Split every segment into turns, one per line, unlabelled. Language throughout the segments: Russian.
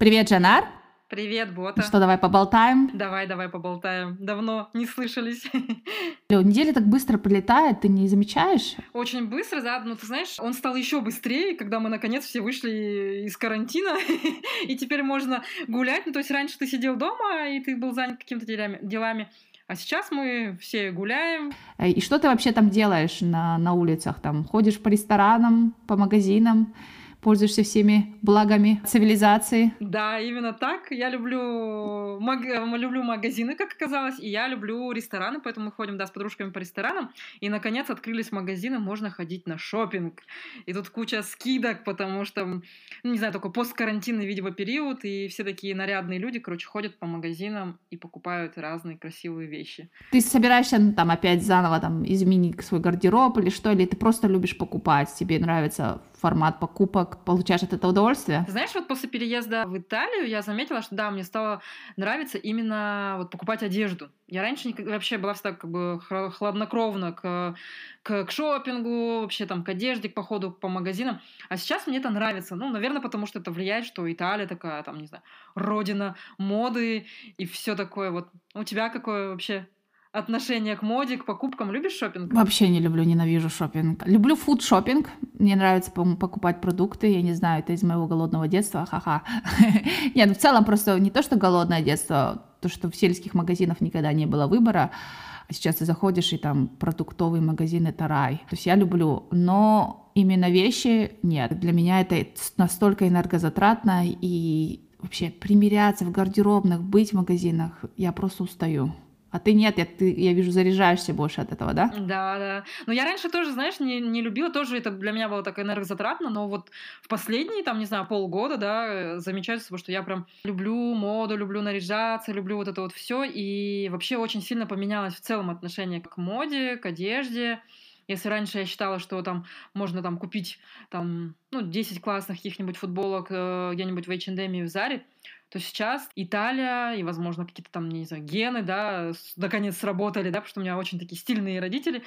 Привет, Жанар.
Привет, Бота.
Что, давай поболтаем?
Давай, давай поболтаем. Давно не слышались.
Неделя так быстро пролетает, ты не замечаешь?
Очень быстро, да. Ну, ты знаешь, он стал еще быстрее, когда мы наконец все вышли из карантина, и теперь можно гулять. Ну, то есть раньше ты сидел дома, и ты был занят какими-то делами. А сейчас мы все гуляем.
И что ты вообще там делаешь на, на улицах? Там ходишь по ресторанам, по магазинам? Пользуешься всеми благами цивилизации.
Да, именно так. Я люблю, маг... люблю магазины, как оказалось, и я люблю рестораны, поэтому мы ходим, да, с подружками по ресторанам. И, наконец, открылись магазины, можно ходить на шопинг. И тут куча скидок, потому что, ну, не знаю, только посткарантинный, видимо, период, и все такие нарядные люди, короче, ходят по магазинам и покупают разные красивые вещи.
Ты собираешься, ну, там, опять заново там изменить свой гардероб или что, или ты просто любишь покупать, тебе нравится формат покупок, получаешь от этого удовольствие?
Знаешь, вот после переезда в Италию я заметила, что да, мне стало нравиться именно вот покупать одежду. Я раньше вообще была всегда как бы хладнокровна к, к, к шопингу, вообще там к одежде, к походу по магазинам. А сейчас мне это нравится. Ну, наверное, потому что это влияет, что Италия такая, там, не знаю, родина моды и все такое. Вот у тебя какое вообще отношение к моде, к покупкам? Любишь шопинг?
Вообще не люблю, ненавижу шопинг. Люблю фуд шопинг. Мне нравится покупать продукты. Я не знаю, это из моего голодного детства. Ха-ха. Нет, ну в целом просто не то, что голодное детство, то, что в сельских магазинах никогда не было выбора. А сейчас ты заходишь, и там продуктовый магазин — это рай. То есть я люблю, но именно вещи нет. Для меня это настолько энергозатратно, и вообще примиряться в гардеробных, быть в магазинах, я просто устаю. А ты нет, я, ты, я вижу, заряжаешься больше от этого, да?
Да, да. Но я раньше тоже, знаешь, не, не любила, тоже это для меня было так энергозатратно, но вот в последние, там, не знаю, полгода, да, замечаю собой, что я прям люблю моду, люблю наряжаться, люблю вот это вот все, и вообще очень сильно поменялось в целом отношение к моде, к одежде. Если раньше я считала, что там можно там купить там, ну, 10 классных каких-нибудь футболок э, где-нибудь в H&M и в Заре, то сейчас Италия и, возможно, какие-то там, не знаю, гены, да, наконец сработали, да, потому что у меня очень такие стильные родители.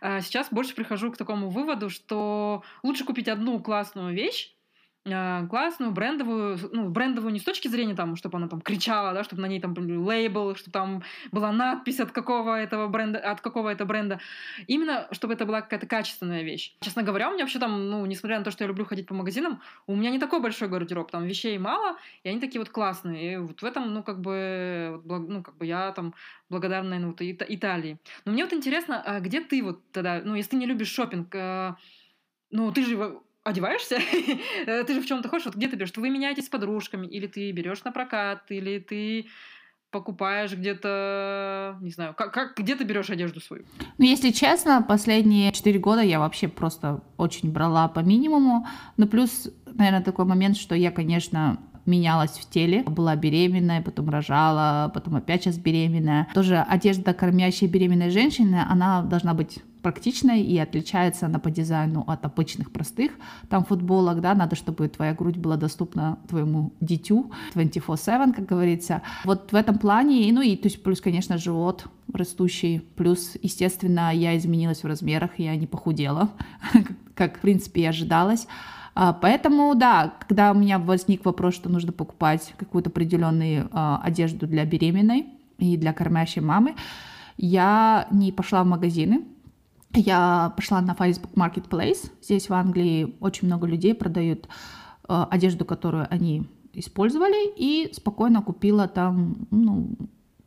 А сейчас больше прихожу к такому выводу, что лучше купить одну классную вещь, классную, брендовую, ну, брендовую не с точки зрения там, чтобы она там кричала, да, чтобы на ней там лейбл, чтобы там была надпись от какого этого бренда, от какого это бренда. Именно, чтобы это была какая-то качественная вещь. Честно говоря, у меня вообще там, ну, несмотря на то, что я люблю ходить по магазинам, у меня не такой большой гардероб, там вещей мало, и они такие вот классные. И вот в этом, ну, как бы, ну, как бы я там благодарна, наверное, вот Италии. Но мне вот интересно, а где ты вот тогда, ну, если ты не любишь шопинг, а, ну, ты же одеваешься, э, ты же в чем-то хочешь, вот где ты берешь? Вы меняетесь с подружками, или ты берешь на прокат, или ты покупаешь где-то, не знаю, как, как где ты берешь одежду свою?
Ну, если честно, последние четыре года я вообще просто очень брала по минимуму. Но плюс, наверное, такой момент, что я, конечно, менялась в теле. Была беременная, потом рожала, потом опять сейчас беременная. Тоже одежда кормящей беременной женщины, она должна быть практичной и отличается она по дизайну от обычных простых там футболок, да, надо, чтобы твоя грудь была доступна твоему дитю 24-7, как говорится. Вот в этом плане, ну и, то есть, плюс, конечно, живот растущий, плюс, естественно, я изменилась в размерах, я не похудела, как, в принципе, и ожидалось. А, поэтому, да, когда у меня возник вопрос, что нужно покупать какую-то определенную а, одежду для беременной и для кормящей мамы, я не пошла в магазины, я пошла на Facebook Marketplace. Здесь в Англии очень много людей продают э, одежду, которую они использовали, и спокойно купила там ну,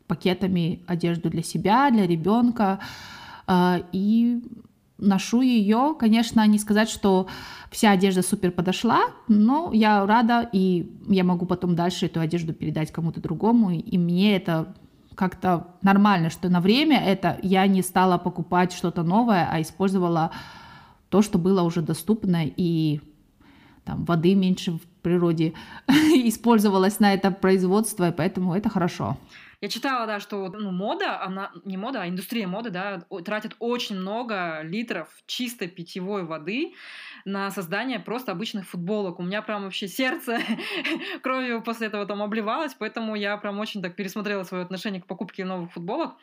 пакетами одежду для себя, для ребенка. И ношу ее. Конечно, не сказать, что вся одежда супер подошла, но я рада, и я могу потом дальше эту одежду передать кому-то другому, и мне это как-то нормально, что на время это я не стала покупать что-то новое, а использовала то, что было уже доступно, и там воды меньше в природе использовалось на это производство, и поэтому это хорошо.
Я читала, да, что ну, мода, она не мода, а индустрия моды, да, тратит очень много литров чистой питьевой воды на создание просто обычных футболок. У меня прям вообще сердце кровью после этого там обливалось, поэтому я прям очень так пересмотрела свое отношение к покупке новых футболок.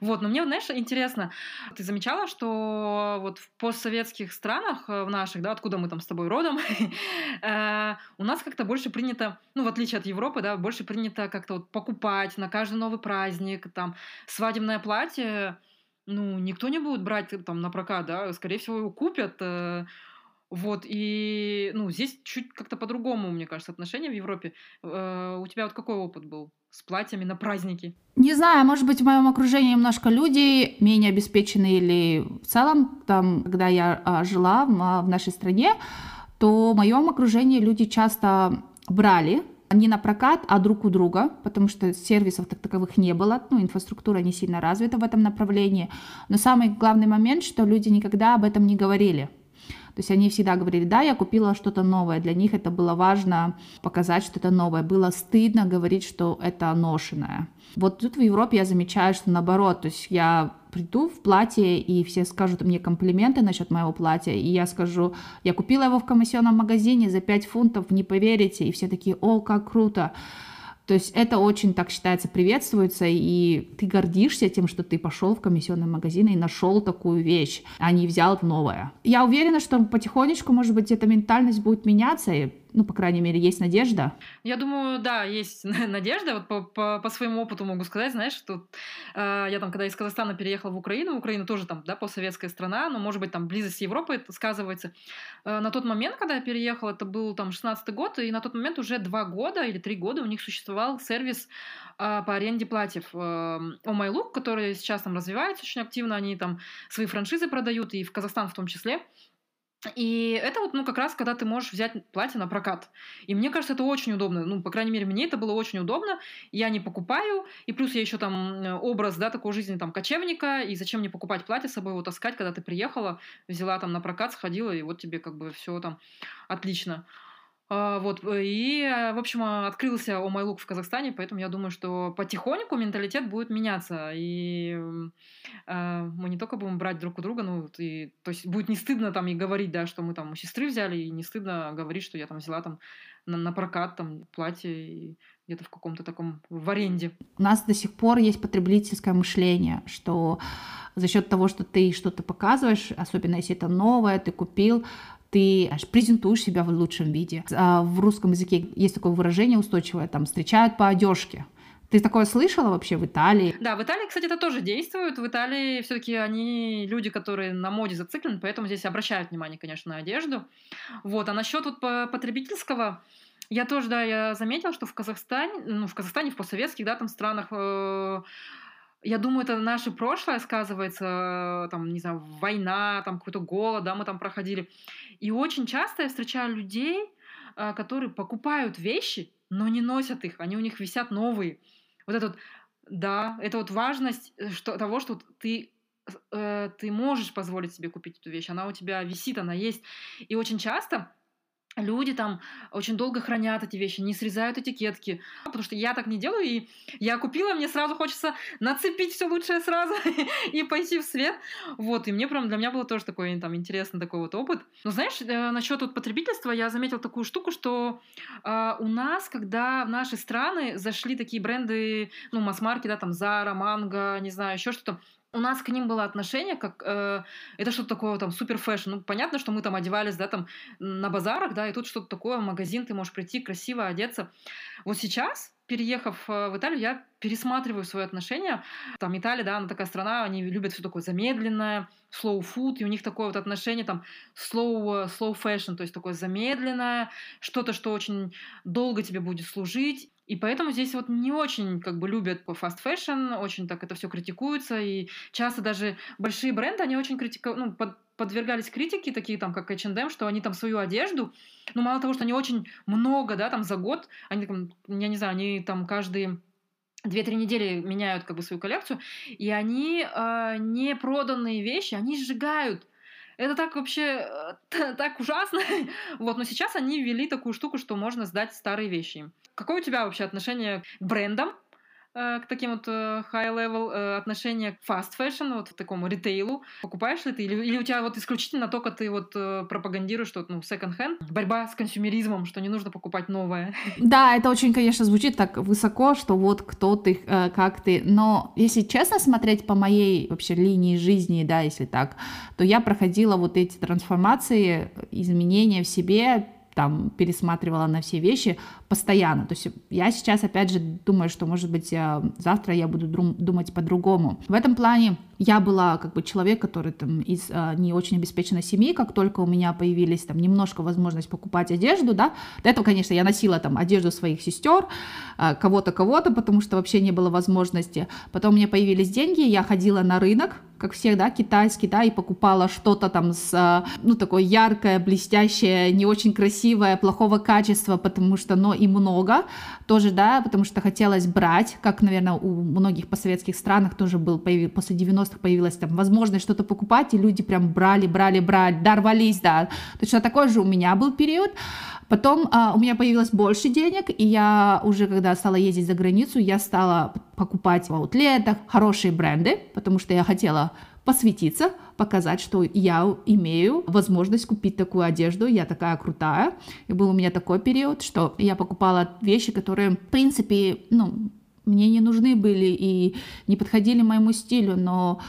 Вот, но мне, знаешь, интересно, ты замечала, что вот в постсоветских странах, э, в наших, да, откуда мы там с тобой родом, э, у нас как-то больше принято, ну, в отличие от Европы, да, больше принято как-то вот покупать на каждый новый праздник, там, свадебное платье, ну, никто не будет брать там на прокат, да, скорее всего, его купят, э, вот, и, ну, здесь чуть как-то по-другому, мне кажется, отношения в Европе. Э, у тебя вот какой опыт был с платьями на праздники?
Не знаю, может быть, в моем окружении немножко люди менее обеспеченные или в целом, там, когда я а, жила в, в нашей стране, то в моем окружении люди часто брали не на прокат, а друг у друга, потому что сервисов так таковых не было, ну, инфраструктура не сильно развита в этом направлении. Но самый главный момент, что люди никогда об этом не говорили. То есть они всегда говорили, да, я купила что-то новое. Для них это было важно показать что-то новое. Было стыдно говорить, что это ношенное. Вот тут в Европе я замечаю, что наоборот, то есть я приду в платье, и все скажут мне комплименты насчет моего платья, и я скажу, я купила его в комиссионном магазине за 5 фунтов, не поверите, и все такие, о, как круто. То есть это очень так считается, приветствуется, и ты гордишься тем, что ты пошел в комиссионный магазин и нашел такую вещь, а не взял новое. Я уверена, что потихонечку, может быть, эта ментальность будет меняться, и ну, по крайней мере, есть надежда?
Я думаю, да, есть надежда. Вот по, по, по своему опыту могу сказать, знаешь, что э, я там, когда из Казахстана переехала в Украину, Украина тоже там, да, постсоветская страна, но, может быть, там близость Европы это сказывается. Э, на тот момент, когда я переехала, это был там 16-й год, и на тот момент уже два года или три года у них существовал сервис э, по аренде платьев э, Oh My Look, который сейчас там развивается очень активно, они там свои франшизы продают, и в Казахстан в том числе. И это вот, ну, как раз, когда ты можешь взять платье на прокат. И мне кажется, это очень удобно. Ну, по крайней мере, мне это было очень удобно. Я не покупаю. И плюс я еще там образ, да, такой жизни там кочевника. И зачем мне покупать платье с собой его таскать, когда ты приехала, взяла там на прокат, сходила, и вот тебе как бы все там отлично. А, вот, э, и, э, в общем, открылся О Май Лук в Казахстане, поэтому я думаю, что потихоньку менталитет будет меняться, и э, мы не только будем брать друг у друга, ну, и, то есть будет не стыдно там и говорить, да, что мы там у сестры взяли, и не стыдно говорить, что я там взяла там на, на прокат там платье и где-то в каком-то таком в аренде.
У нас до сих пор есть потребительское мышление, что за счет того, что ты что-то показываешь, особенно если это новое, ты купил, ты презентуешь себя в лучшем виде. А в русском языке есть такое выражение устойчивое, там, встречают по одежке. Ты такое слышала вообще в Италии?
Да, в Италии, кстати, это тоже действует. В Италии все-таки они люди, которые на моде зациклены, поэтому здесь обращают внимание, конечно, на одежду. Вот, а насчет вот потребительского, я тоже, да, я заметила, что в Казахстане, ну, в Казахстане, в постсоветских, да, там странах э, я думаю, это наше прошлое сказывается, там, не знаю, война, там какой-то голод, да, мы там проходили. И очень часто я встречаю людей, а, которые покупают вещи, но не носят их, они у них висят новые. Вот это вот, да, это вот важность э, что, того, что ты э, ты можешь позволить себе купить эту вещь, она у тебя висит, она есть. И очень часто люди там очень долго хранят эти вещи, не срезают этикетки, потому что я так не делаю, и я купила, мне сразу хочется нацепить все лучшее сразу и пойти в свет, вот, и мне прям, для меня было тоже такой там интересный такой вот опыт. Но знаешь, э, насчет вот потребительства я заметила такую штуку, что э, у нас, когда в наши страны зашли такие бренды, ну, масс-маркет, да, там, Zara, Mango, не знаю, еще что-то, у нас к ним было отношение, как э, это что-то такое там супер fashion. Ну, понятно, что мы там одевались, да, там на базарах, да, и тут что-то такое, магазин ты можешь прийти, красиво одеться. Вот сейчас, переехав э, в Италию, я пересматриваю свои отношения. Там Италия, да, она такая страна, они любят все такое замедленное, slow food, и у них такое вот отношение там slow, slow fashion, то есть такое замедленное, что-то, что очень долго тебе будет служить. И поэтому здесь вот не очень как бы любят fast fashion, очень так это все критикуется, и часто даже большие бренды, они очень критику, ну, под, подвергались критике, такие там, как H&M, что они там свою одежду, ну, мало того, что они очень много, да, там за год, они, там, я не знаю, они там каждые две-три недели меняют как бы свою коллекцию, и они э, не проданные вещи, они сжигают. Это так вообще э, так ужасно. вот, но сейчас они ввели такую штуку, что можно сдать старые вещи. Какое у тебя вообще отношение к брендам? Э, к таким вот э, high-level э, отношения к fast fashion, вот к такому ритейлу. Покупаешь ли ты? Или, или у тебя вот исключительно только ты вот пропагандируешь, что ну, second hand, борьба с консюмеризмом, что не нужно покупать новое?
Да, это очень, конечно, звучит так высоко, что вот кто ты, как ты. Но если честно смотреть по моей вообще линии жизни, да, если так, то я проходила вот эти трансформации, изменения в себе там пересматривала на все вещи постоянно. То есть я сейчас, опять же, думаю, что, может быть, э, завтра я буду думать по-другому. В этом плане я была как бы человек, который там из э, не очень обеспеченной семьи, как только у меня появились там немножко возможность покупать одежду, да, до этого, конечно, я носила там одежду своих сестер, э, кого-то, кого-то, потому что вообще не было возможности. Потом у меня появились деньги, я ходила на рынок, как всех, да, китайский, да, и покупала что-то там с, ну, такое яркое, блестящее, не очень красивое, плохого качества, потому что, но и много. Тоже, да, потому что хотелось брать, как, наверное, у многих постсоветских странах тоже был, появил, после 90-х появилась там возможность что-то покупать, и люди прям брали, брали, брали, дорвались, да, точно такой же у меня был период, Потом а, у меня появилось больше денег, и я уже, когда стала ездить за границу, я стала покупать в аутлетах хорошие бренды, потому что я хотела посвятиться, показать, что я имею возможность купить такую одежду, я такая крутая. И был у меня такой период, что я покупала вещи, которые, в принципе, ну, мне не нужны были и не подходили моему стилю, но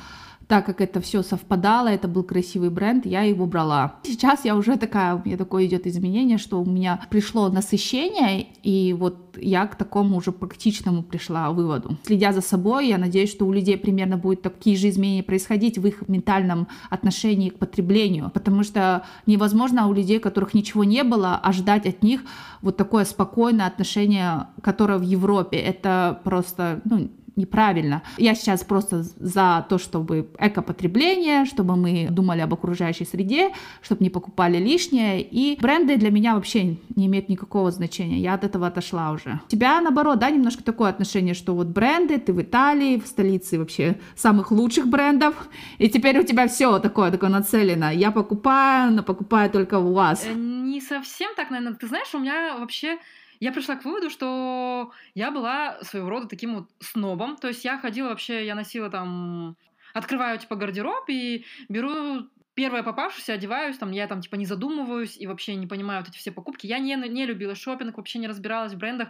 так как это все совпадало, это был красивый бренд, я его брала. Сейчас я уже такая, у меня такое идет изменение, что у меня пришло насыщение, и вот я к такому уже практичному пришла выводу. Следя за собой, я надеюсь, что у людей примерно будут такие же изменения происходить в их ментальном отношении к потреблению, потому что невозможно у людей, у которых ничего не было, ожидать от них вот такое спокойное отношение, которое в Европе. Это просто, ну, неправильно. Я сейчас просто за то, чтобы экопотребление, чтобы мы думали об окружающей среде, чтобы не покупали лишнее. И бренды для меня вообще не имеют никакого значения. Я от этого отошла уже. У тебя, наоборот, да, немножко такое отношение, что вот бренды, ты в Италии, в столице вообще самых лучших брендов, и теперь у тебя все такое, такое нацелено. Я покупаю, но покупаю только у вас.
Э, не совсем так, наверное. Ты знаешь, у меня вообще я пришла к выводу, что я была своего рода таким вот снобом. То есть я ходила вообще, я носила там... Открываю, типа, гардероб и беру первое попавшееся, одеваюсь, там, я там, типа, не задумываюсь и вообще не понимаю вот эти все покупки. Я не, не любила шопинг, вообще не разбиралась в брендах.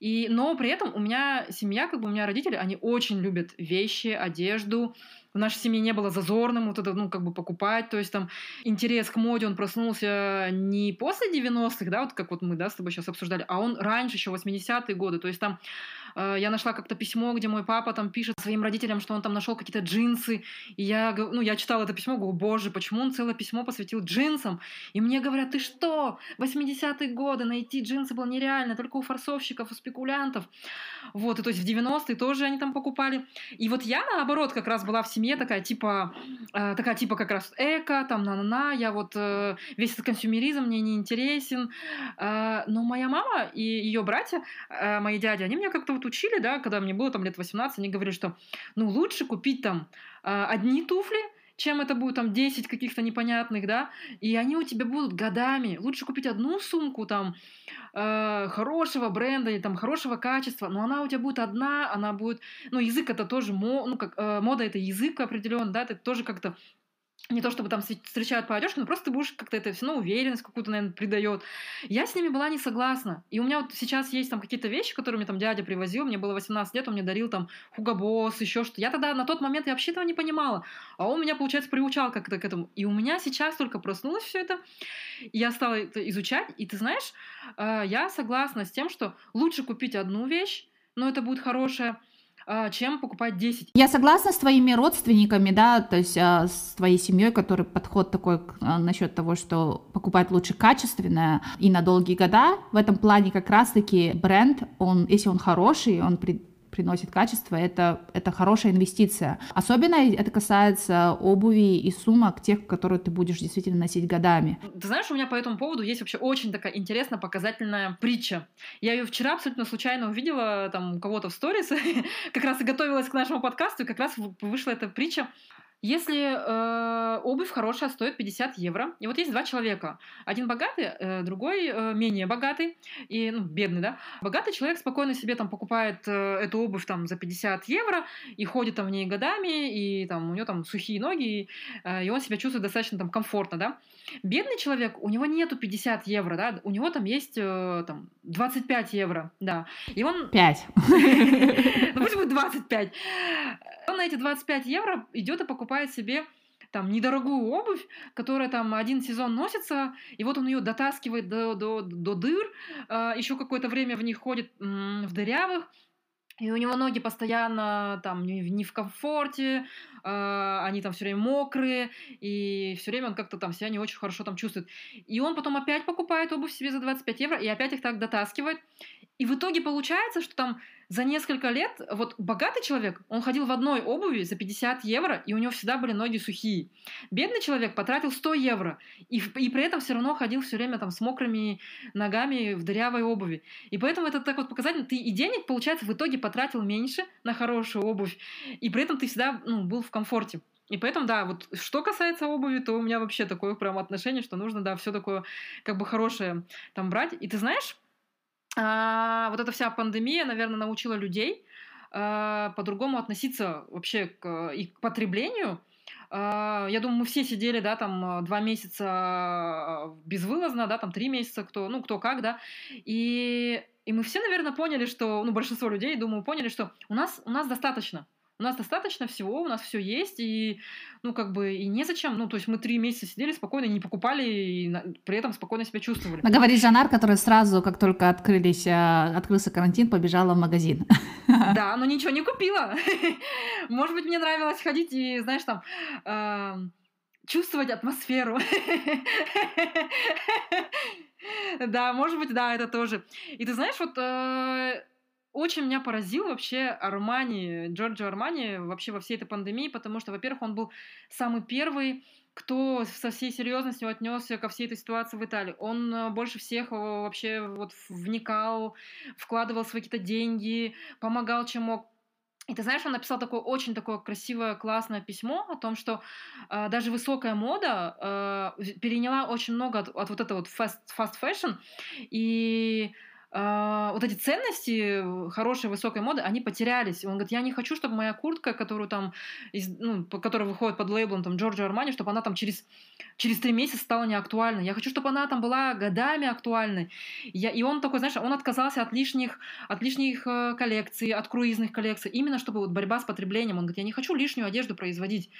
И, но при этом у меня семья, как бы у меня родители, они очень любят вещи, одежду, в нашей семье не было зазорным вот это, ну, как бы покупать, то есть там интерес к моде, он проснулся не после 90-х, да, вот как вот мы, да, с тобой сейчас обсуждали, а он раньше, еще 80-е годы, то есть там я нашла как-то письмо, где мой папа там пишет своим родителям, что он там нашел какие-то джинсы. И я, ну, я читала это письмо, говорю, боже, почему он целое письмо посвятил джинсам? И мне говорят, ты что, 80-е годы найти джинсы было нереально, только у форсовщиков, у спекулянтов. Вот, и то есть в 90-е тоже они там покупали. И вот я, наоборот, как раз была в семье такая, типа, э, такая, типа, как раз эко, там, на-на-на, я вот, э, весь этот консюмеризм мне не интересен. Э, но моя мама и ее братья, э, мои дяди, они меня как-то вот учили, да, когда мне было там лет 18, они говорили, что ну лучше купить там э, одни туфли, чем это будет там 10 каких-то непонятных, да, и они у тебя будут годами. Лучше купить одну сумку там э, хорошего бренда или там хорошего качества, но она у тебя будет одна, она будет, ну язык это тоже, мо, ну как э, мода это язык определенный, да, ты тоже как-то не то чтобы там встречают по одежке, но просто ты будешь как-то это все равно уверенность какую-то, наверное, придает. Я с ними была не согласна. И у меня вот сейчас есть там какие-то вещи, которые мне там дядя привозил, мне было 18 лет, он мне дарил там хугабос, еще что-то. Я тогда на тот момент я вообще этого не понимала. А он меня, получается, приучал как-то к этому. И у меня сейчас только проснулось все это. И я стала это изучать. И ты знаешь, э, я согласна с тем, что лучше купить одну вещь, но это будет хорошая, чем покупать 10.
Я согласна с твоими родственниками, да, то есть а, с твоей семьей, который подход такой а, насчет того, что покупать лучше качественное и на долгие года. В этом плане как раз-таки бренд, он, если он хороший, он при, приносит качество, это, это хорошая инвестиция. Особенно это касается обуви и сумок, тех, которые ты будешь действительно носить годами.
Ты знаешь, у меня по этому поводу есть вообще очень такая интересная показательная притча. Я ее вчера абсолютно случайно увидела там кого-то в сторис, как раз и готовилась к нашему подкасту, и как раз вышла эта притча Если э, обувь хорошая стоит 50 евро, и вот есть два человека, один богатый, э, другой э, менее богатый, и ну, бедный, да, богатый человек спокойно себе там покупает э, эту обувь там за 50 евро и ходит там в ней годами, и там у него там сухие ноги, и, э, и он себя чувствует достаточно там комфортно, да. Бедный человек, у него нету 50 евро, да, у него там есть э, там 25 евро, да, и он...
5.
Ну пусть будет 25. Он на эти 25 евро идет и покупает себе там недорогую обувь, которая там один сезон носится, и вот он ее дотаскивает до, до, до дыр, э, еще какое-то время в них ходит в дырявых, и у него ноги постоянно там не, не в комфорте, э, они там все время мокрые, и все время он как-то там себя не очень хорошо там чувствует. И он потом опять покупает обувь себе за 25 евро, и опять их так дотаскивает. И в итоге получается, что там за несколько лет, вот богатый человек, он ходил в одной обуви за 50 евро, и у него всегда были ноги сухие. Бедный человек потратил 100 евро, и, и при этом все равно ходил все время там с мокрыми ногами в дырявой обуви. И поэтому это так вот показательно. Ты и денег, получается, в итоге потратил меньше на хорошую обувь, и при этом ты всегда ну, был в комфорте. И поэтому, да, вот что касается обуви, то у меня вообще такое прям отношение, что нужно, да, все такое как бы хорошее там брать. И ты знаешь, а, вот эта вся пандемия, наверное, научила людей а, по-другому относиться вообще к, и к потреблению. А, я думаю, мы все сидели, да, там два месяца безвылазно, да, там три месяца, кто, ну, кто как, да, и, и мы все, наверное, поняли, что, ну, большинство людей, думаю, поняли, что у нас, у нас достаточно. У нас достаточно всего, у нас все есть, и, ну, как бы, и незачем. Ну, то есть мы три месяца сидели спокойно, не покупали, и на, при этом спокойно себя чувствовали.
Но говорит Жанар, который сразу, как только открылись, а, открылся карантин, побежала в магазин.
Да, но ничего не купила. Может быть, мне нравилось ходить и, знаешь, там... Э, чувствовать атмосферу. Да, может быть, да, это тоже. И ты знаешь, вот э, очень меня поразил вообще Армани, Джорджо Армани вообще во всей этой пандемии, потому что, во-первых, он был самый первый, кто со всей серьезностью отнесся ко всей этой ситуации в Италии. Он э, больше всех э, вообще вот вникал, вкладывал свои какие-то деньги, помогал, чем мог. И ты знаешь, он написал такое очень такое красивое, классное письмо о том, что э, даже высокая мода э, переняла очень много от, от вот этого вот fast, fast fashion, и а, вот эти ценности хорошей высокой моды, они потерялись. Он говорит, я не хочу, чтобы моя куртка, которую там, из, ну, которая выходит под лейблом там Джорджо Армани, чтобы она там через, через три месяца стала неактуальной. Я хочу, чтобы она там была годами актуальной. Я, и он такой, знаешь, он отказался от лишних, от лишних э, коллекций, от круизных коллекций, именно чтобы вот борьба с потреблением. Он говорит, я не хочу лишнюю одежду производить.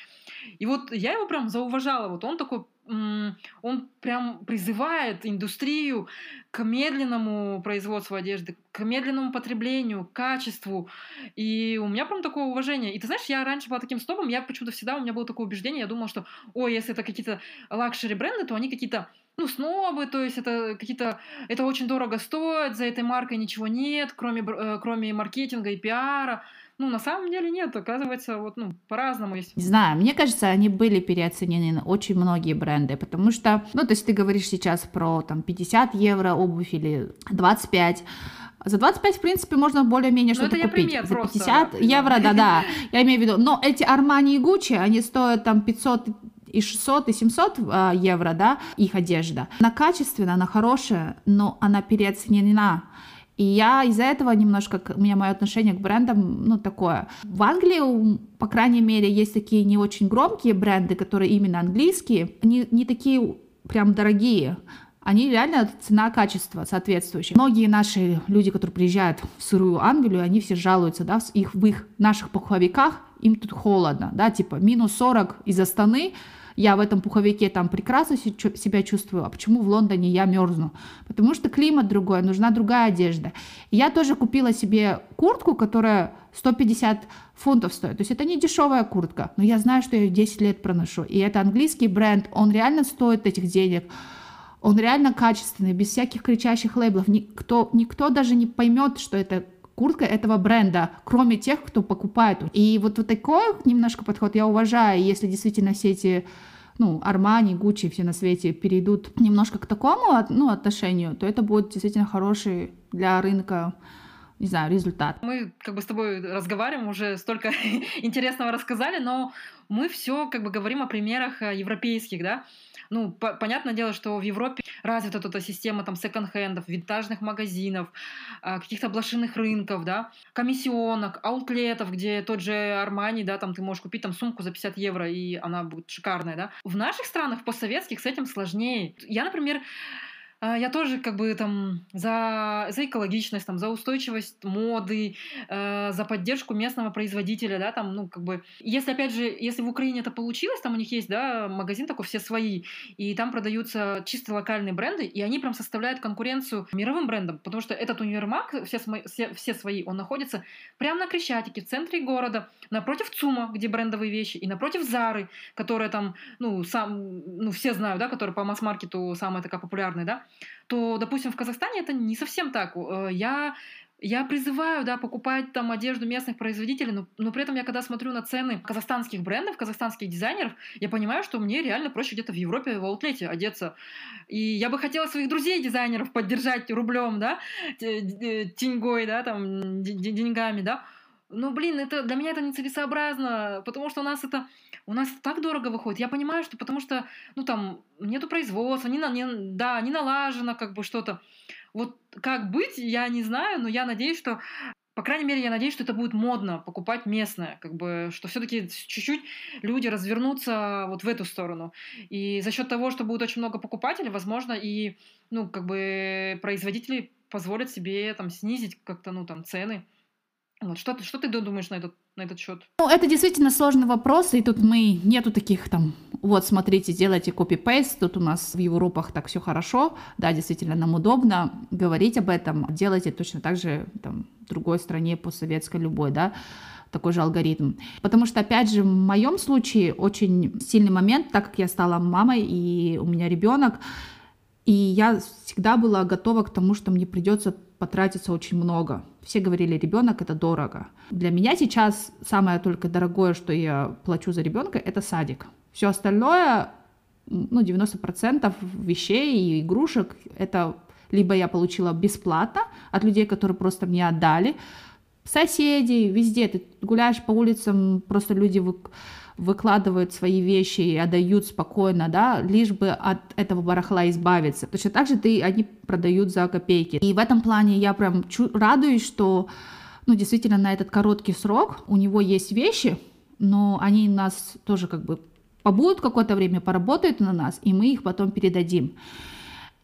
И вот я его прям зауважала. Вот он такой он прям призывает индустрию к медленному производству одежды, к медленному потреблению, к качеству. И у меня прям такое уважение. И ты знаешь, я раньше была таким снобом, я почему-то всегда, у меня было такое убеждение, я думала, что, ой, если это какие-то luxury бренды, то они какие-то ну, снобы, то есть это какие-то, это очень дорого стоит, за этой маркой ничего нет, кроме, э, кроме маркетинга и пиара. Ну, на самом деле нет, оказывается, вот, ну, по-разному есть.
Не знаю, мне кажется, они были переоценены на очень многие бренды, потому что, ну, то есть ты говоришь сейчас про, там, 50 евро обувь или 25, за 25, в принципе, можно более-менее ну, что-то купить.
Пример
За
50
просто, евро, да-да, я имею в виду. Но эти Армани и Гуччи, они стоят там 500 и 600, и 700 э, евро, да, их одежда. Она качественная, она хорошая, но она переоценена. И я из-за этого немножко, у меня мое отношение к брендам, ну, такое. В Англии, по крайней мере, есть такие не очень громкие бренды, которые именно английские, не, не такие прям дорогие, они реально цена-качество соответствующие. Многие наши люди, которые приезжают в сырую Англию, они все жалуются, да, в их, в их наших пуховиках, им тут холодно, да, типа минус 40 из Астаны, я в этом пуховике там прекрасно себя чувствую, а почему в Лондоне я мерзну? Потому что климат другой, нужна другая одежда. я тоже купила себе куртку, которая 150 фунтов стоит. То есть это не дешевая куртка, но я знаю, что я ее 10 лет проношу. И это английский бренд, он реально стоит этих денег. Он реально качественный, без всяких кричащих лейблов. Никто, никто даже не поймет, что это куртка этого бренда, кроме тех, кто покупает. И вот, вот такой немножко подход я уважаю, если действительно все эти ну, Армани, Гуччи, все на свете перейдут немножко к такому ну, отношению, то это будет действительно хороший для рынка не знаю, результат.
Мы как бы с тобой разговариваем, уже столько интересного рассказали, но мы все как бы говорим о примерах э, европейских, да, ну, по понятное дело, что в Европе развита эта система там секонд-хендов, винтажных магазинов, а, каких-то блошиных рынков, да, комиссионок, аутлетов, где тот же Армани, да, там ты можешь купить там сумку за 50 евро, и она будет шикарная, да. В наших странах, постсоветских, с этим сложнее. Я, например, я тоже как бы там за, за экологичность, там, за устойчивость моды, э, за поддержку местного производителя, да, там, ну, как бы, если, опять же, если в Украине это получилось, там у них есть, да, магазин такой, все свои, и там продаются чисто локальные бренды, и они прям составляют конкуренцию мировым брендам, потому что этот универмаг, все, все, все свои, он находится прямо на Крещатике, в центре города, напротив ЦУМа, где брендовые вещи, и напротив Зары, которая там, ну, сам, ну, все знают, да, которая по масс-маркету самая такая популярная, да, то, допустим, в Казахстане это не совсем так. Э, я я призываю, да, покупать там одежду местных производителей, но, но при этом я когда смотрю на цены казахстанских брендов, казахстанских дизайнеров, я понимаю, что мне реально проще где-то в Европе в аутлете одеться. И я бы хотела своих друзей дизайнеров поддержать рублем, да, теньгой, да, там, деньгами, да. Но, блин, это для меня это нецелесообразно, потому что у нас это у нас так дорого выходит. Я понимаю, что потому что, ну, там, нету производства, не, на, не, да, не налажено как бы что-то. Вот как быть, я не знаю, но я надеюсь, что по крайней мере, я надеюсь, что это будет модно покупать местное, как бы, что все-таки чуть-чуть люди развернутся вот в эту сторону. И за счет того, что будет очень много покупателей, возможно, и, ну, как бы производители позволят себе там снизить как-то, ну, там, цены. Вот, что, ты, что ты думаешь на этот, на этот счет?
Ну, это действительно сложный вопрос, и тут мы, нету таких там, вот, смотрите, делайте копи-пейст, тут у нас в Европах так все хорошо, да, действительно, нам удобно говорить об этом, делайте точно так же, там, в другой стране, постсоветской, любой, да, такой же алгоритм. Потому что, опять же, в моем случае очень сильный момент, так как я стала мамой, и у меня ребенок, и я всегда была готова к тому, что мне придется потратиться очень много. Все говорили, ребенок это дорого. Для меня сейчас самое только дорогое, что я плачу за ребенка, это садик. Все остальное, ну, 90% вещей и игрушек, это либо я получила бесплатно от людей, которые просто мне отдали, соседей, везде. Ты гуляешь по улицам, просто люди вы выкладывают свои вещи и отдают спокойно, да, лишь бы от этого барахла избавиться. Точно так же ты, они продают за копейки. И в этом плане я прям радуюсь, что ну, действительно, на этот короткий срок у него есть вещи, но они нас тоже как бы побудут какое-то время, поработают на нас, и мы их потом передадим.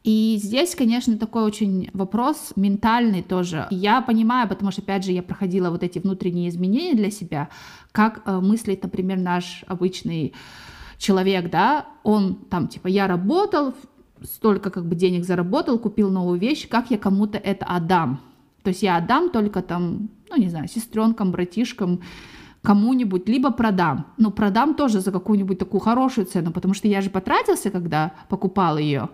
И здесь, конечно, такой очень вопрос ментальный тоже. Я понимаю, потому что, опять же, я проходила вот эти внутренние изменения для себя, как э, мыслит, например, наш обычный человек, да, он там, типа, я работал, столько как бы денег заработал, купил новую вещь, как я кому-то это отдам? То есть я отдам только там, ну, не знаю, сестренкам, братишкам, кому-нибудь, либо продам. Но продам тоже за какую-нибудь такую хорошую цену, потому что я же потратился, когда покупал ее.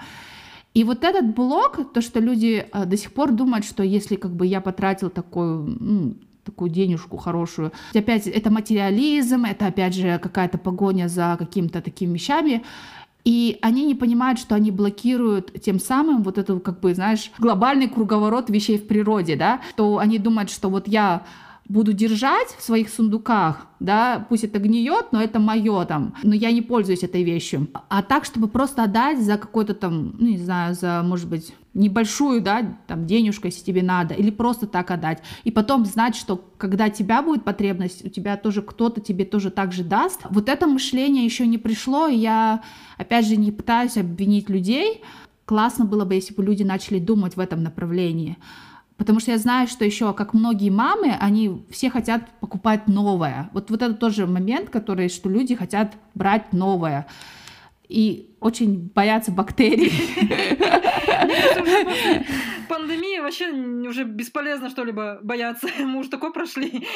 И вот этот блок, то, что люди э, до сих пор думают, что если как бы я потратил такую, ну, такую денежку хорошую, опять это материализм, это опять же какая-то погоня за какими-то такими вещами, и они не понимают, что они блокируют тем самым вот эту, как бы, знаешь, глобальный круговорот вещей в природе, да, что они думают, что вот я буду держать в своих сундуках, да, пусть это гниет, но это мое там, но я не пользуюсь этой вещью. А так, чтобы просто отдать за какой-то там, ну, не знаю, за, может быть, небольшую, да, там, денежку, если тебе надо, или просто так отдать. И потом знать, что когда тебя будет потребность, у тебя тоже кто-то тебе тоже так же даст. Вот это мышление еще не пришло, и я, опять же, не пытаюсь обвинить людей. Классно было бы, если бы люди начали думать в этом направлении. Потому что я знаю, что еще, как многие мамы, они все хотят покупать новое. Вот, вот это тоже момент, который, что люди хотят брать новое. И очень боятся бактерий.
Пандемии вообще уже бесполезно что-либо бояться. Мы уже такое прошли.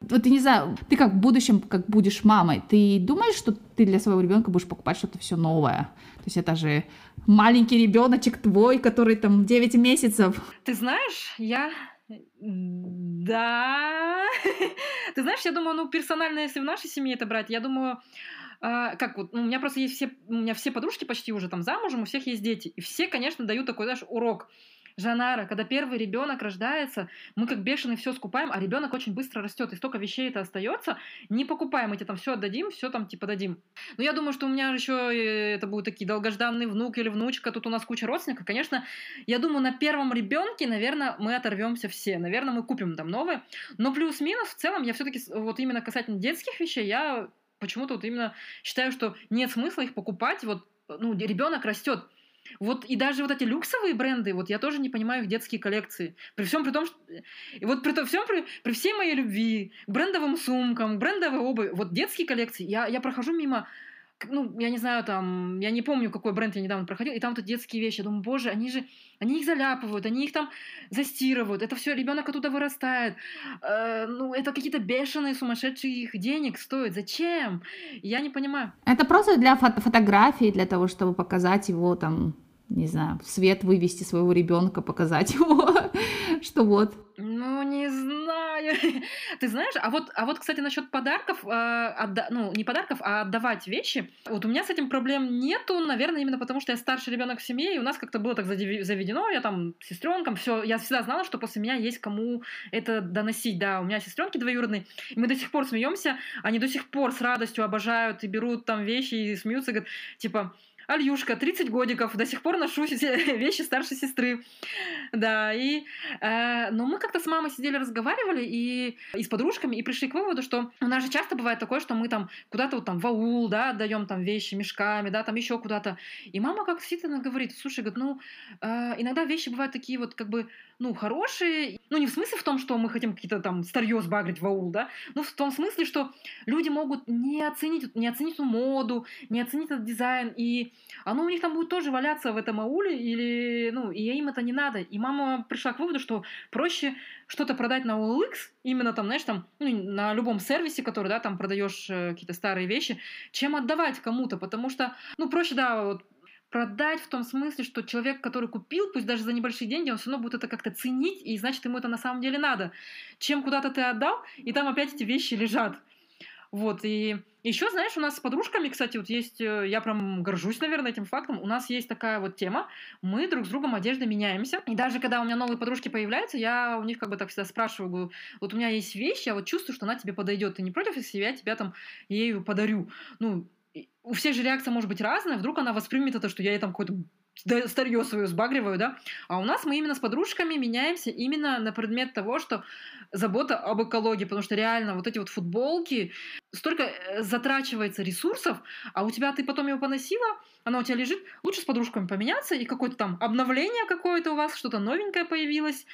Вот ты не знаю, ты как в будущем, как будешь мамой, ты думаешь, что ты для своего ребенка будешь покупать что-то все новое? То есть это же маленький ребеночек твой, который там 9 месяцев.
Ты знаешь, я да. Ты знаешь, я думаю, ну, персонально, если в нашей семье это брать, я думаю, а, как вот, ну, у меня просто есть все, у меня все подружки почти уже там замужем, у всех есть дети. И все, конечно, дают такой, знаешь, урок. Жанара, когда первый ребенок рождается, мы как бешеные все скупаем, а ребенок очень быстро растет, и столько вещей это остается, не покупаем, тебе там все отдадим, все там типа дадим. Но я думаю, что у меня еще э, это будут такие долгожданный внук или внучка, тут у нас куча родственников. Конечно, я думаю, на первом ребенке, наверное, мы оторвемся все, наверное, мы купим там новые, но плюс-минус в целом я все-таки вот именно касательно детских вещей, я почему-то вот именно считаю, что нет смысла их покупать, вот ну, ребенок растет, вот и даже вот эти люксовые бренды, вот я тоже не понимаю их детские коллекции. При всем при том, что... И вот при том всем, при, при всей моей любви к брендовым сумкам, брендовой обуви, вот детские коллекции, я, я прохожу мимо ну, я не знаю, там, я не помню, какой бренд я недавно проходил, и там тут детские вещи. Я думаю, боже, они же, они их заляпывают, они их там застирывают. Это все ребенок оттуда вырастает. Э, ну, это какие-то бешеные, сумасшедшие их денег стоят. Зачем? Я не понимаю.
Это просто для фото фотографии, для того, чтобы показать его там не знаю, в свет вывести своего ребенка, показать его, что вот.
Ну, не знаю. Ты знаешь, а вот, а вот, кстати, насчет подарков, э, отда... ну, не подарков, а отдавать вещи, вот у меня с этим проблем нету, наверное, именно потому, что я старший ребенок в семье, и у нас как-то было так заведено, я там сестренкам, все, я всегда знала, что после меня есть кому это доносить, да, у меня сестренки двоюродные, и мы до сих пор смеемся, они до сих пор с радостью обожают и берут там вещи и смеются, говорят, типа, Альюшка, 30 годиков, до сих пор ношу вещи старшей сестры. Да, и... Э, но мы как-то с мамой сидели, разговаривали и, и с подружками, и пришли к выводу, что у нас же часто бывает такое, что мы там куда-то вот там в аул, да, отдаем там вещи мешками, да, там еще куда-то. И мама как-то сидит, она говорит, слушай, говорит, ну, э, иногда вещи бывают такие вот как бы, ну, хорошие, ну, не в смысле в том, что мы хотим какие-то там старье сбагрить в аул, да, но в том смысле, что люди могут не оценить, не оценить эту моду, не оценить этот дизайн, и оно у них там будет тоже валяться в этом ауле, или, ну, и им это не надо. И мама пришла к выводу, что проще что-то продать на OLX, именно там, знаешь, там, ну, на любом сервисе, который, да, там продаешь э, какие-то старые вещи, чем отдавать кому-то, потому что, ну, проще, да, вот продать в том смысле, что человек, который купил, пусть даже за небольшие деньги, он все равно будет это как-то ценить, и значит, ему это на самом деле надо. Чем куда-то ты отдал, и там опять эти вещи лежат. Вот, и еще, знаешь, у нас с подружками, кстати, вот есть, э, я прям горжусь, наверное, этим фактом, у нас есть такая вот тема, мы друг с другом одеждой меняемся, и даже когда у меня новые подружки появляются, я у них как бы так всегда спрашиваю, говорю, вот у меня есть вещь, я вот чувствую, что она тебе подойдет, ты не против, если я тебя там ею подарю? Ну, у всех же реакция может быть разная, вдруг она воспримет это, что я ей там какой-то старье свое сбагриваю, да, а у нас мы именно с подружками меняемся именно на предмет того, что забота об экологии, потому что реально вот эти вот футболки, столько э, затрачивается ресурсов, а у тебя ты потом его поносила, она у тебя лежит, лучше с подружками поменяться, и какое-то там обновление какое-то у вас, что-то новенькое появилось,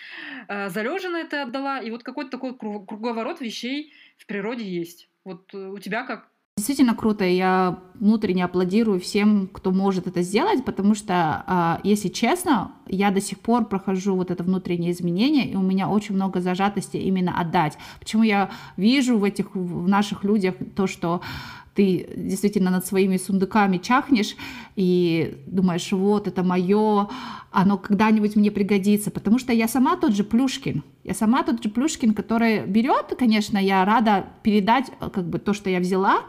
э, залеженное ты отдала, и вот какой-то такой круговорот вещей в природе есть. Вот э, у тебя как?
Действительно круто, я внутренне аплодирую всем, кто может это сделать, потому что, а, если честно, я до сих пор прохожу вот это внутреннее изменение, и у меня очень много зажатости именно отдать. Почему я вижу в этих в наших людях то, что ты действительно над своими сундуками чахнешь и думаешь, вот это мое, оно когда-нибудь мне пригодится, потому что я сама тот же Плюшкин, я сама тот же Плюшкин, который берет, конечно, я рада передать как бы то, что я взяла,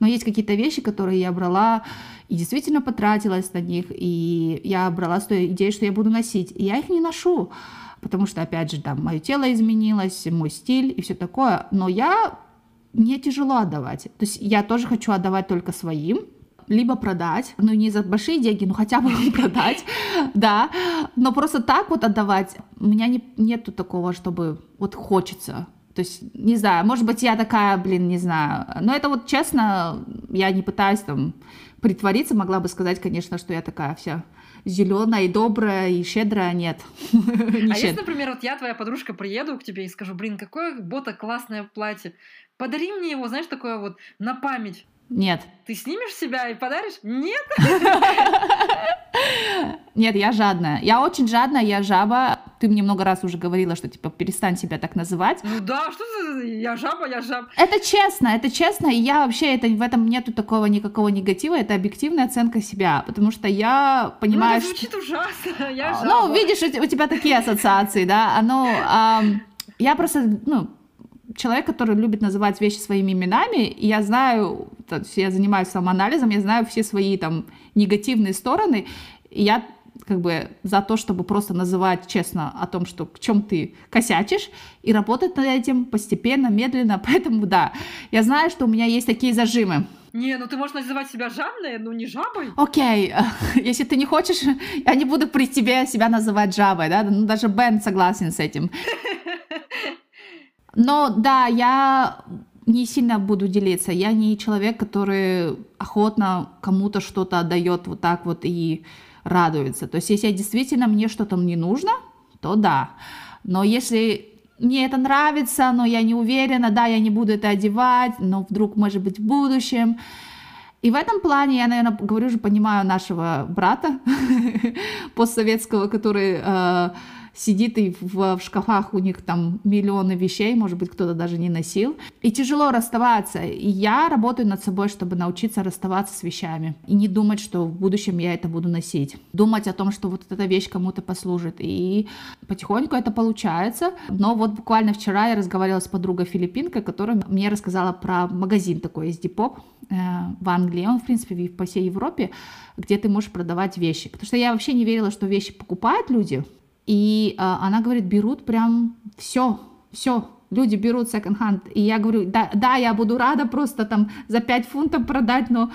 но есть какие-то вещи, которые я брала и действительно потратилась на них, и я брала с той идеей, что я буду носить, и я их не ношу, потому что, опять же, там, мое тело изменилось, мой стиль и все такое, но я мне тяжело отдавать. То есть я тоже хочу отдавать только своим, либо продать, ну не за большие деньги, но хотя бы продать, да, но просто так вот отдавать, у меня не, нету такого, чтобы вот хочется, то есть, не знаю, может быть, я такая, блин, не знаю, но это вот честно, я не пытаюсь там притвориться, могла бы сказать, конечно, что я такая вся зеленая и добрая и щедрая, нет.
а если, например, вот я, твоя подружка, приеду к тебе и скажу, блин, какое бота классное платье, Подари мне его, знаешь, такое вот на память.
Нет.
Ты снимешь себя и подаришь? Нет.
Нет, я жадная. Я очень жадная, я жаба. Ты мне много раз уже говорила, что типа перестань себя так называть.
Ну да, что за я жаба, я жаба.
Это честно, это честно, и я вообще это в этом нету такого никакого негатива, это объективная оценка себя, потому что я понимаю.
Ну, звучит что... ужасно, я
жаба. Ну, видишь, у тебя такие ассоциации, да, оно. Я просто, ну, человек, который любит называть вещи своими именами, и я знаю, я занимаюсь самоанализом, я знаю все свои там негативные стороны, и я как бы за то, чтобы просто называть честно о том, что в чем ты косячишь, и работать над этим постепенно, медленно. Поэтому да, я знаю, что у меня есть такие зажимы.
Не, ну ты можешь называть себя жабной, но не жабой.
Окей, если ты не хочешь, я не буду при тебе себя называть жабой, да, ну даже Бен согласен с этим. Но да, я не сильно буду делиться. Я не человек, который охотно кому-то что-то отдает вот так вот и радуется. То есть, если действительно мне что-то не нужно, то да. Но если мне это нравится, но я не уверена, да, я не буду это одевать, но вдруг, может быть, в будущем. И в этом плане я, наверное, говорю, уже понимаю нашего брата постсоветского, который э, сидит и в, в шкафах у них там миллионы вещей, может быть, кто-то даже не носил. И тяжело расставаться. И я работаю над собой, чтобы научиться расставаться с вещами. И не думать, что в будущем я это буду носить. Думать о том, что вот эта вещь кому-то послужит. И потихоньку это получается. Но вот буквально вчера я разговаривала с подругой филиппинкой, которая мне рассказала про магазин такой из Depop э, в Англии. Он, в принципе, по всей Европе, где ты можешь продавать вещи. Потому что я вообще не верила, что вещи покупают люди, и э, она говорит, берут прям все, все, люди берут секонд-ханд. И я говорю, да, да, я буду рада просто там за 5 фунтов продать, но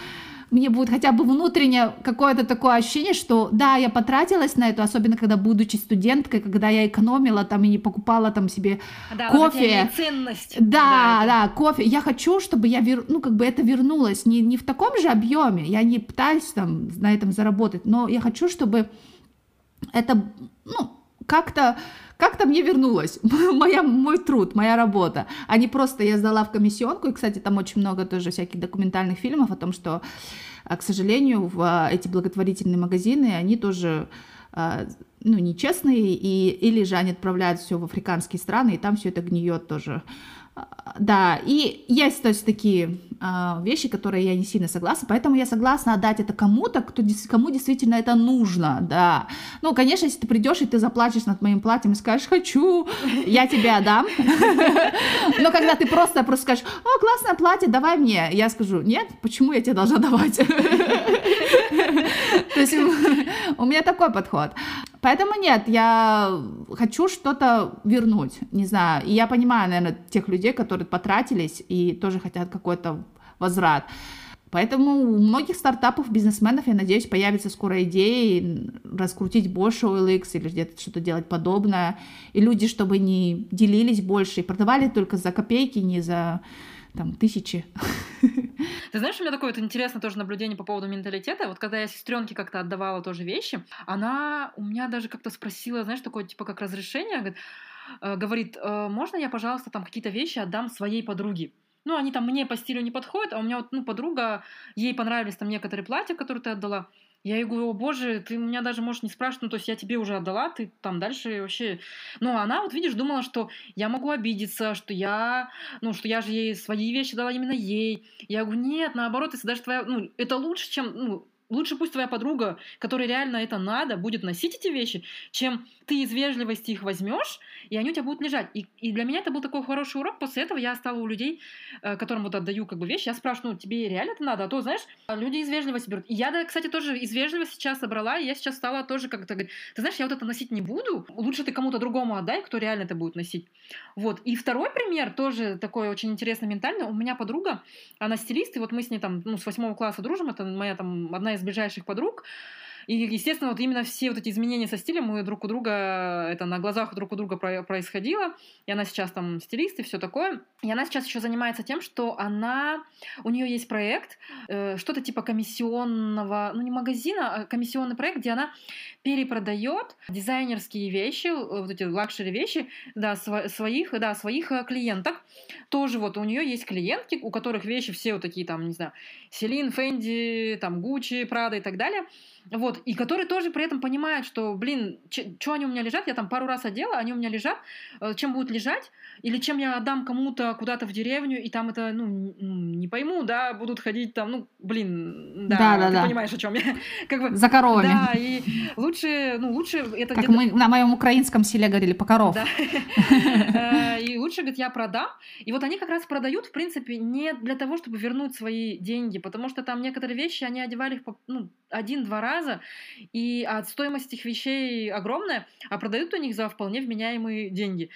мне будет хотя бы внутреннее какое-то такое ощущение, что да, я потратилась на это, особенно когда будучи студенткой, когда я экономила там и не покупала там себе да, кофе.
Вот ценность.
Да, да, да, кофе. Я хочу, чтобы я вер... ну как бы это вернулось не не в таком же объеме. Я не пытаюсь там на этом заработать, но я хочу, чтобы это ну как-то как-то мне вернулось. Моя, мой труд, моя работа, а не просто я сдала в комиссионку, и, кстати, там очень много тоже всяких документальных фильмов о том, что, а, к сожалению, в а, эти благотворительные магазины, они тоже а, ну, нечестные, и, или же они отправляют все в африканские страны, и там все это гниет тоже. Да, и есть, то есть, такие э, вещи, которые я не сильно согласна, поэтому я согласна отдать это кому-то, кто, кому действительно это нужно, да. Ну, конечно, если ты придешь и ты заплачешь над моим платьем и скажешь «хочу», я тебе отдам. Но когда ты просто, просто скажешь «О, классное платье, давай мне», я скажу «Нет, почему я тебе должна давать?» То есть у меня такой подход. Поэтому нет, я хочу что-то вернуть, не знаю. И я понимаю, наверное, тех людей, которые потратились и тоже хотят какой-то возврат. Поэтому у многих стартапов, бизнесменов, я надеюсь, появится скоро идеи раскрутить больше OLX или где-то что-то делать подобное. И люди, чтобы не делились больше и продавали только за копейки, не за там тысячи.
Ты знаешь, у меня такое вот интересное тоже наблюдение по поводу менталитета. Вот когда я сестренке как-то отдавала тоже вещи, она у меня даже как-то спросила, знаешь, такое типа как разрешение, говорит, э, говорит, «Э, можно я, пожалуйста, там какие-то вещи отдам своей подруге? Ну, они там мне по стилю не подходят, а у меня вот, ну, подруга, ей понравились там некоторые платья, которые ты отдала. Я ей говорю, о боже, ты меня даже можешь не спрашивать, ну, то есть я тебе уже отдала, ты там дальше вообще... Ну, она, вот видишь, думала, что я могу обидеться, что я, ну, что я же ей свои вещи дала именно ей. Я говорю, нет, наоборот, если даже твоя, ну, это лучше, чем, ну, лучше пусть твоя подруга, которой реально это надо, будет носить эти вещи, чем ты из вежливости их возьмешь, и они у тебя будут лежать. И, и для меня это был такой хороший урок. После этого я стала у людей, э, которым вот отдаю как бы вещи, я спрашиваю, ну, тебе реально это надо? А то, знаешь, люди из вежливости берут. И я, кстати, тоже из вежливости сейчас собрала, и я сейчас стала тоже как-то говорить, ты знаешь, я вот это носить не буду, лучше ты кому-то другому отдай, кто реально это будет носить. Вот. И второй пример, тоже такой очень интересно ментально. У меня подруга, она стилист, и вот мы с ней там, ну, с восьмого класса дружим, это моя там одна из ближайших подруг, и, естественно, вот именно все вот эти изменения со стилем мы друг у друга, это на глазах друг у друга происходило. И она сейчас там стилист и все такое. И она сейчас еще занимается тем, что она, у нее есть проект, э, что-то типа комиссионного, ну не магазина, а комиссионный проект, где она перепродает дизайнерские вещи, э, вот эти luxury вещи, да, св- своих, да, своих э, клиенток. Тоже вот у нее есть клиентки, у которых вещи все вот такие там, не знаю, Селин, Фэнди, там Гуччи, Прада и так далее. Вот, и которые тоже при этом понимают, что, блин, что они у меня лежат, я там пару раз одела, они у меня лежат, э, чем будут лежать, или чем я отдам кому-то куда-то в деревню, и там это, ну, не пойму, да, будут ходить там, ну, блин, да, да, да ты да. понимаешь, о чем я.
как бы, За коровами.
Да, и лучше, ну, лучше это
Как мы на моем украинском селе говорили, по коров. Да.
Э, и лучше, говорит, я продам. И вот они как раз продают, в принципе, не для того, чтобы вернуть свои деньги, потому что там некоторые вещи, они одевали их ну, один-два раза, и от стоимости этих вещей огромная, а продают у них за вполне вменяемые деньги.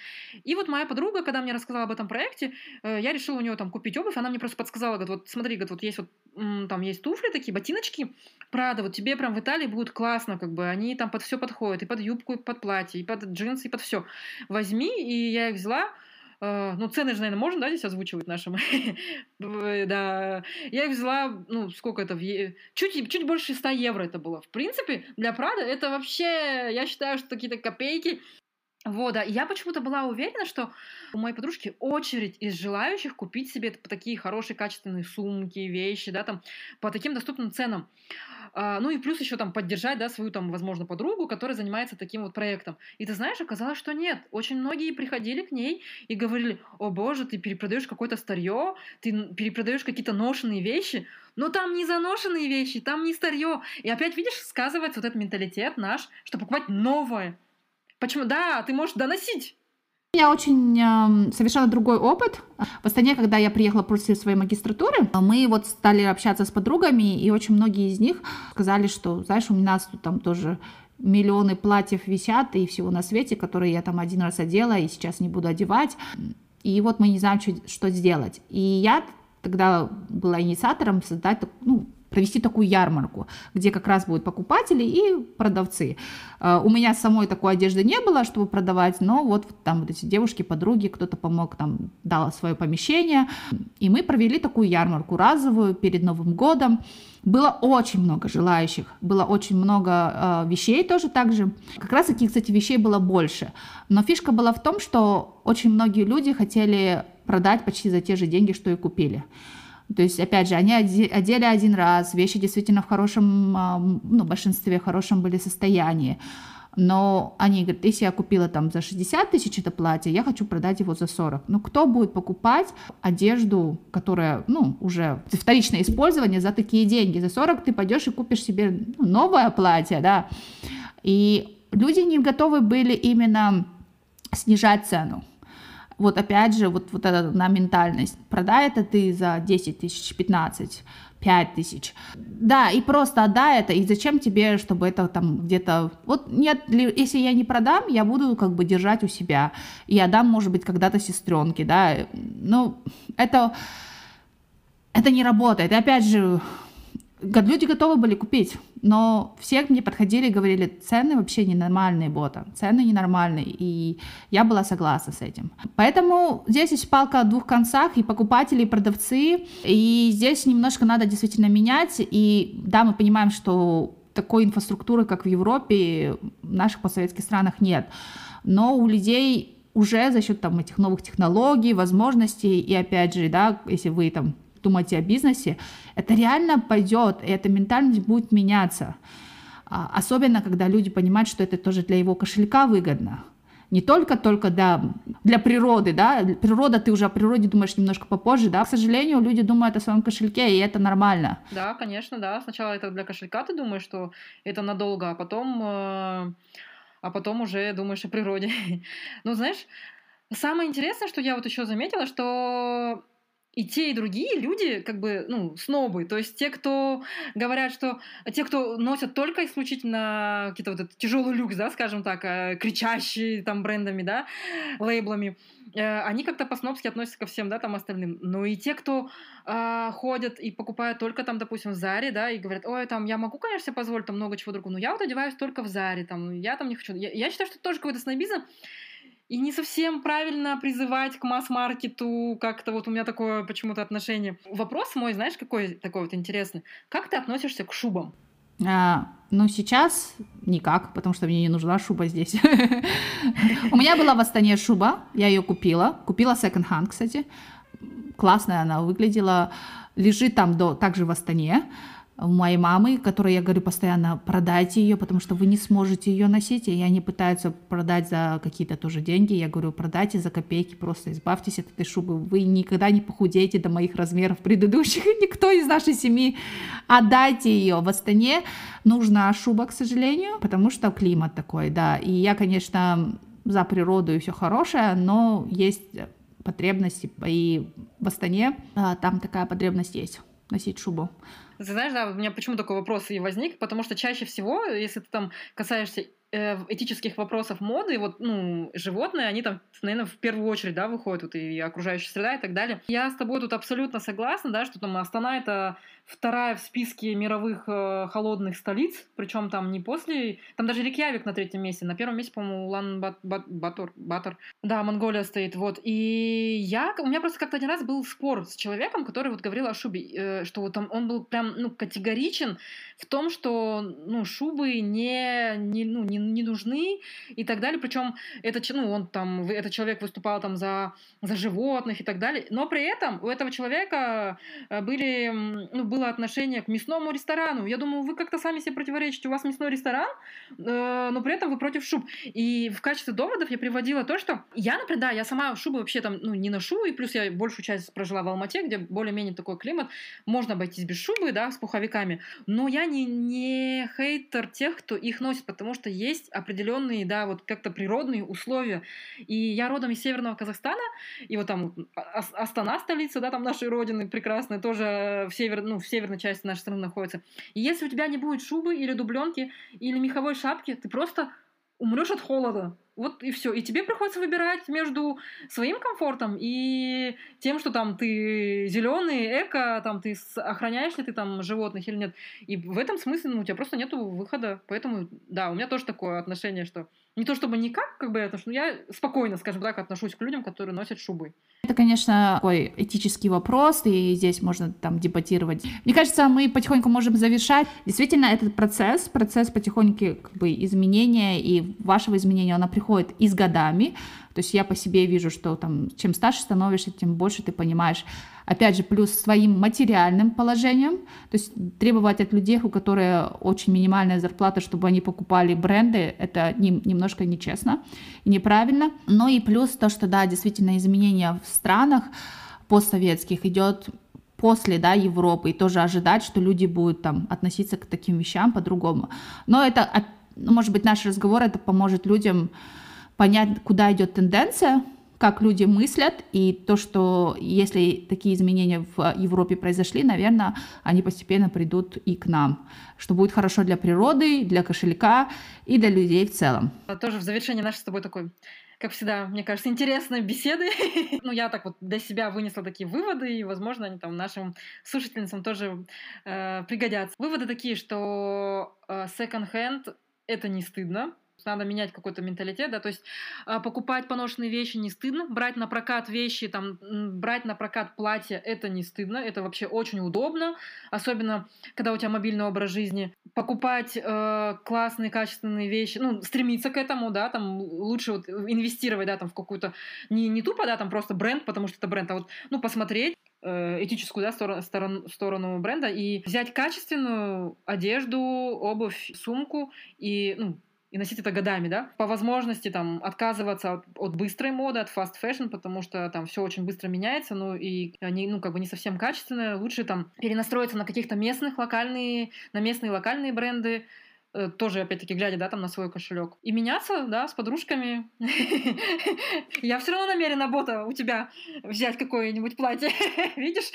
И вот моя подруга, когда мне рассказала об этом проекте, э, я решила у нее там купить обувь, она мне просто подсказала, говорит, вот смотри, говорит, вот есть вот там есть туфли такие, ботиночки, Прада, вот тебе прям в Италии будет классно, как бы они там под все подходят, и под юбку, и под платье, и под джинсы, и под все. Возьми, и я их взяла, ну, цены же, наверное, можно, да, здесь озвучивать нашим? да. Я их взяла, ну, сколько это, в е... чуть, чуть больше 100 евро это было. В принципе, для Прада это вообще, я считаю, что какие-то копейки. Вот, да. Я почему-то была уверена, что у моей подружки очередь из желающих купить себе такие хорошие качественные сумки, вещи, да, там, по таким доступным ценам. А, ну и плюс еще там поддержать, да, свою там, возможно, подругу, которая занимается таким вот проектом. И ты знаешь, оказалось, что нет. Очень многие приходили к ней и говорили, о боже, ты перепродаешь какое-то старье, ты перепродаешь какие-то ношенные вещи, но там не заношенные вещи, там не старье. И опять, видишь, сказывается вот этот менталитет наш, что покупать новое. Почему? Да, ты можешь доносить
у меня очень э, совершенно другой опыт. В Астане, когда я приехала после своей магистратуры, мы вот стали общаться с подругами, и очень многие из них сказали, что, знаешь, у нас тут там тоже миллионы платьев висят и всего на свете, которые я там один раз одела и сейчас не буду одевать. И вот мы не знаем, что, что сделать. И я тогда была инициатором создать ну, провести такую ярмарку, где как раз будут покупатели и продавцы. Э, у меня самой такой одежды не было, чтобы продавать, но вот там вот эти девушки, подруги, кто-то помог, там дал свое помещение, и мы провели такую ярмарку разовую перед Новым годом. Было очень много желающих, было очень много э, вещей тоже также. Как раз таких, кстати, вещей было больше. Но фишка была в том, что очень многие люди хотели продать почти за те же деньги, что и купили. То есть, опять же, они одели один раз, вещи действительно в хорошем, а, ну, в большинстве в хорошем были состоянии. Но они говорят, если я купила там за 60 тысяч это платье, я хочу продать его за 40. Ну, кто будет покупать одежду, которая, ну, уже вторичное использование за такие деньги? За 40 ты пойдешь и купишь себе ну, новое платье, да. И люди не готовы были именно снижать цену вот опять же, вот, вот эта на ментальность. Продай это ты за 10 тысяч, 15, 5 тысяч. Да, и просто отдай это, и зачем тебе, чтобы это там где-то... Вот нет, если я не продам, я буду как бы держать у себя. И отдам, может быть, когда-то сестренке, да. Ну, это... Это не работает. И опять же, люди готовы были купить, но все мне подходили и говорили, цены вообще ненормальные, бота, цены ненормальные, и я была согласна с этим. Поэтому здесь есть палка о двух концах, и покупатели, и продавцы, и здесь немножко надо действительно менять, и да, мы понимаем, что такой инфраструктуры, как в Европе, в наших постсоветских странах нет, но у людей уже за счет там этих новых технологий, возможностей, и опять же, да, если вы там думаете о бизнесе, это реально пойдет, и эта ментальность будет меняться. А, особенно, когда люди понимают, что это тоже для его кошелька выгодно. Не только только да, для природы, да, природа, ты уже о природе думаешь немножко попозже, да, к сожалению, люди думают о своем кошельке, и это нормально.
Да, конечно, да, сначала это для кошелька ты думаешь, что это надолго, а потом, э, а потом уже думаешь о природе. ну, знаешь, самое интересное, что я вот еще заметила, что и те, и другие люди, как бы, ну, снобы. То есть те, кто говорят, что... Те, кто носят только исключительно какие-то вот этот тяжелый люкс, да, скажем так, э, кричащие там брендами, да, лейблами, э, они как-то по-снобски относятся ко всем, да, там остальным. Но и те, кто э, ходят и покупают только там, допустим, в Заре, да, и говорят, ой, там, я могу, конечно, себе позволить там много чего другого, но я вот одеваюсь только в Заре, там, я там не хочу. Я, я считаю, что это тоже какой-то снобизм, и не совсем правильно призывать к масс-маркету, как-то вот у меня такое почему-то отношение. Вопрос мой, знаешь, какой такой вот интересный. Как ты относишься к шубам?
А, ну, сейчас никак, потому что мне не нужна шуба здесь. У меня была в Астане шуба, я ее купила. Купила секонд-ханд, кстати. Классная она выглядела. Лежит там до, также в Астане у моей мамы, которой я говорю постоянно, продайте ее, потому что вы не сможете ее носить, и они пытаются продать за какие-то тоже деньги, я говорю, продайте за копейки, просто избавьтесь от этой шубы, вы никогда не похудеете до моих размеров предыдущих, никто из нашей семьи, отдайте ее. В Астане нужна шуба, к сожалению, потому что климат такой, да, и я, конечно, за природу и все хорошее, но есть потребность, и в Астане а, там такая потребность есть носить шубу.
Знаешь, да, у меня почему такой вопрос и возник, потому что чаще всего, если ты там касаешься э, этических вопросов моды, вот, ну, животные, они там, наверное, в первую очередь, да, выходят, вот, и окружающая среда и так далее. Я с тобой тут абсолютно согласна, да, что там Астана — это вторая в списке мировых э, холодных столиц, причем там не после... Там даже Рикьявик на третьем месте, на первом месте, по-моему, Улан Батор, Батор. Да, Монголия стоит, вот. И я... У меня просто как-то один раз был спор с человеком, который вот говорил о шубе, э, что вот он, он был прям, ну, категоричен в том, что, ну, шубы не, не, ну, не, не нужны и так далее. Причем это, ну, он там, этот человек выступал там за, за животных и так далее. Но при этом у этого человека э, были, ну, был было отношение к мясному ресторану. Я думаю, вы как-то сами себе противоречите. У вас мясной ресторан, э, но при этом вы против шуб. И в качестве доводов я приводила то, что я, например, да, я сама шубы вообще там ну, не ношу, и плюс я большую часть прожила в Алмате, где более-менее такой климат. Можно обойтись без шубы, да, с пуховиками. Но я не, не хейтер тех, кто их носит, потому что есть определенные, да, вот как-то природные условия. И я родом из Северного Казахстана, и вот там Астана, столица, да, там нашей родины прекрасная, тоже в север, ну, в северной части нашей страны находится. И если у тебя не будет шубы или дубленки или меховой шапки, ты просто умрешь от холода. Вот и все. И тебе приходится выбирать между своим комфортом и тем, что там ты зеленый, эко, там ты охраняешь ли ты там животных или нет. И в этом смысле ну, у тебя просто нет выхода. Поэтому, да, у меня тоже такое отношение, что не то чтобы никак, как бы это, но я спокойно, скажем так, отношусь к людям, которые носят шубы.
Это, конечно, такой этический вопрос, и здесь можно там дебатировать. Мне кажется, мы потихоньку можем завершать. Действительно, этот процесс, процесс потихоньку как бы изменения и вашего изменения, она приходит и с годами. То есть я по себе вижу, что там, чем старше становишься, тем больше ты понимаешь, опять же, плюс своим материальным положением, то есть требовать от людей, у которых очень минимальная зарплата, чтобы они покупали бренды, это немножко нечестно и неправильно. Но и плюс то, что, да, действительно, изменения в странах постсоветских идет после да, Европы, и тоже ожидать, что люди будут там относиться к таким вещам по-другому. Но это, ну, может быть, наш разговор, это поможет людям понять, куда идет тенденция, как люди мыслят, и то, что если такие изменения в Европе произошли, наверное, они постепенно придут и к нам, что будет хорошо для природы, для кошелька и для людей в целом.
Тоже в завершении нашей с тобой такой как всегда, мне кажется, интересные беседы. ну, я так вот для себя вынесла такие выводы, и, возможно, они там нашим слушательницам тоже э, пригодятся. Выводы такие, что э, second-hand — это не стыдно, надо менять какой-то менталитет, да, то есть э, покупать поношенные вещи не стыдно, брать на прокат вещи, там, брать на прокат платья, это не стыдно, это вообще очень удобно, особенно когда у тебя мобильный образ жизни. Покупать э, классные, качественные вещи, ну, стремиться к этому, да, там, лучше вот инвестировать, да, там, в какую-то, не, не тупо, да, там, просто бренд, потому что это бренд, а вот, ну, посмотреть, э, этическую да, сторону, сторону, сторону бренда и взять качественную одежду, обувь, сумку и ну, и носить это годами, да, по возможности там отказываться от, от быстрой моды, от fast fashion, потому что там все очень быстро меняется, ну и они, ну, как бы не совсем качественные, лучше там перенастроиться на каких-то местных локальные, на местные локальные бренды, э, тоже, опять-таки, глядя, да, там на свой кошелек. И меняться, да, с подружками. Я все равно намерена, Бота, у тебя взять какое-нибудь платье. Видишь?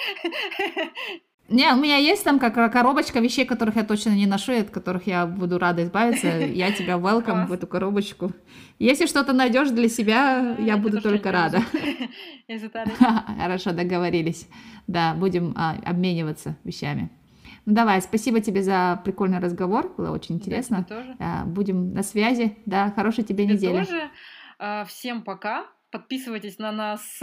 Не, у меня есть там как коробочка вещей, которых я точно не ношу, от которых я буду рада избавиться. Я тебя welcome в эту коробочку. Если что-то найдешь для себя, я буду только рада. Хорошо, договорились. Да, будем а, обмениваться вещами. Ну давай, спасибо тебе за прикольный разговор, было очень интересно. Да. А, будем на связи. Да, хорошей тебе недели.
Тоже. А, всем пока. Подписывайтесь на нас.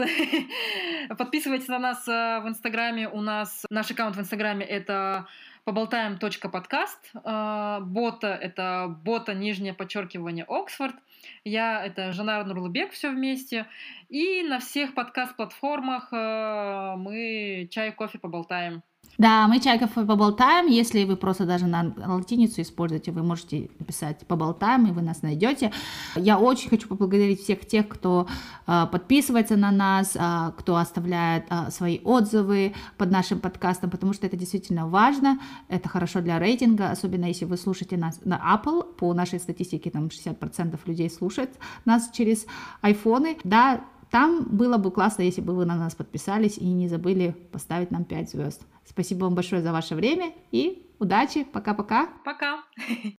Подписывайтесь на нас э, в Инстаграме. У нас наш аккаунт в Инстаграме это поболтаем.подкаст. Э, бота — это бота, нижнее подчеркивание, Оксфорд. Я — это Жанар Нурлыбек, все вместе. И на всех подкаст-платформах э, мы чай, кофе поболтаем.
Да, мы чайков поболтаем. Если вы просто даже на латиницу используете, вы можете написать поболтаем, и вы нас найдете. Я очень хочу поблагодарить всех тех, кто э, подписывается на нас, э, кто оставляет э, свои отзывы под нашим подкастом, потому что это действительно важно. Это хорошо для рейтинга, особенно если вы слушаете нас на Apple. По нашей статистике там 60% людей слушают нас через айфоны. Да, Там было бы классно, если бы вы на нас подписались и не забыли поставить нам 5 звезд. Спасибо вам большое за ваше время и удачи. Пока-пока.
Пока.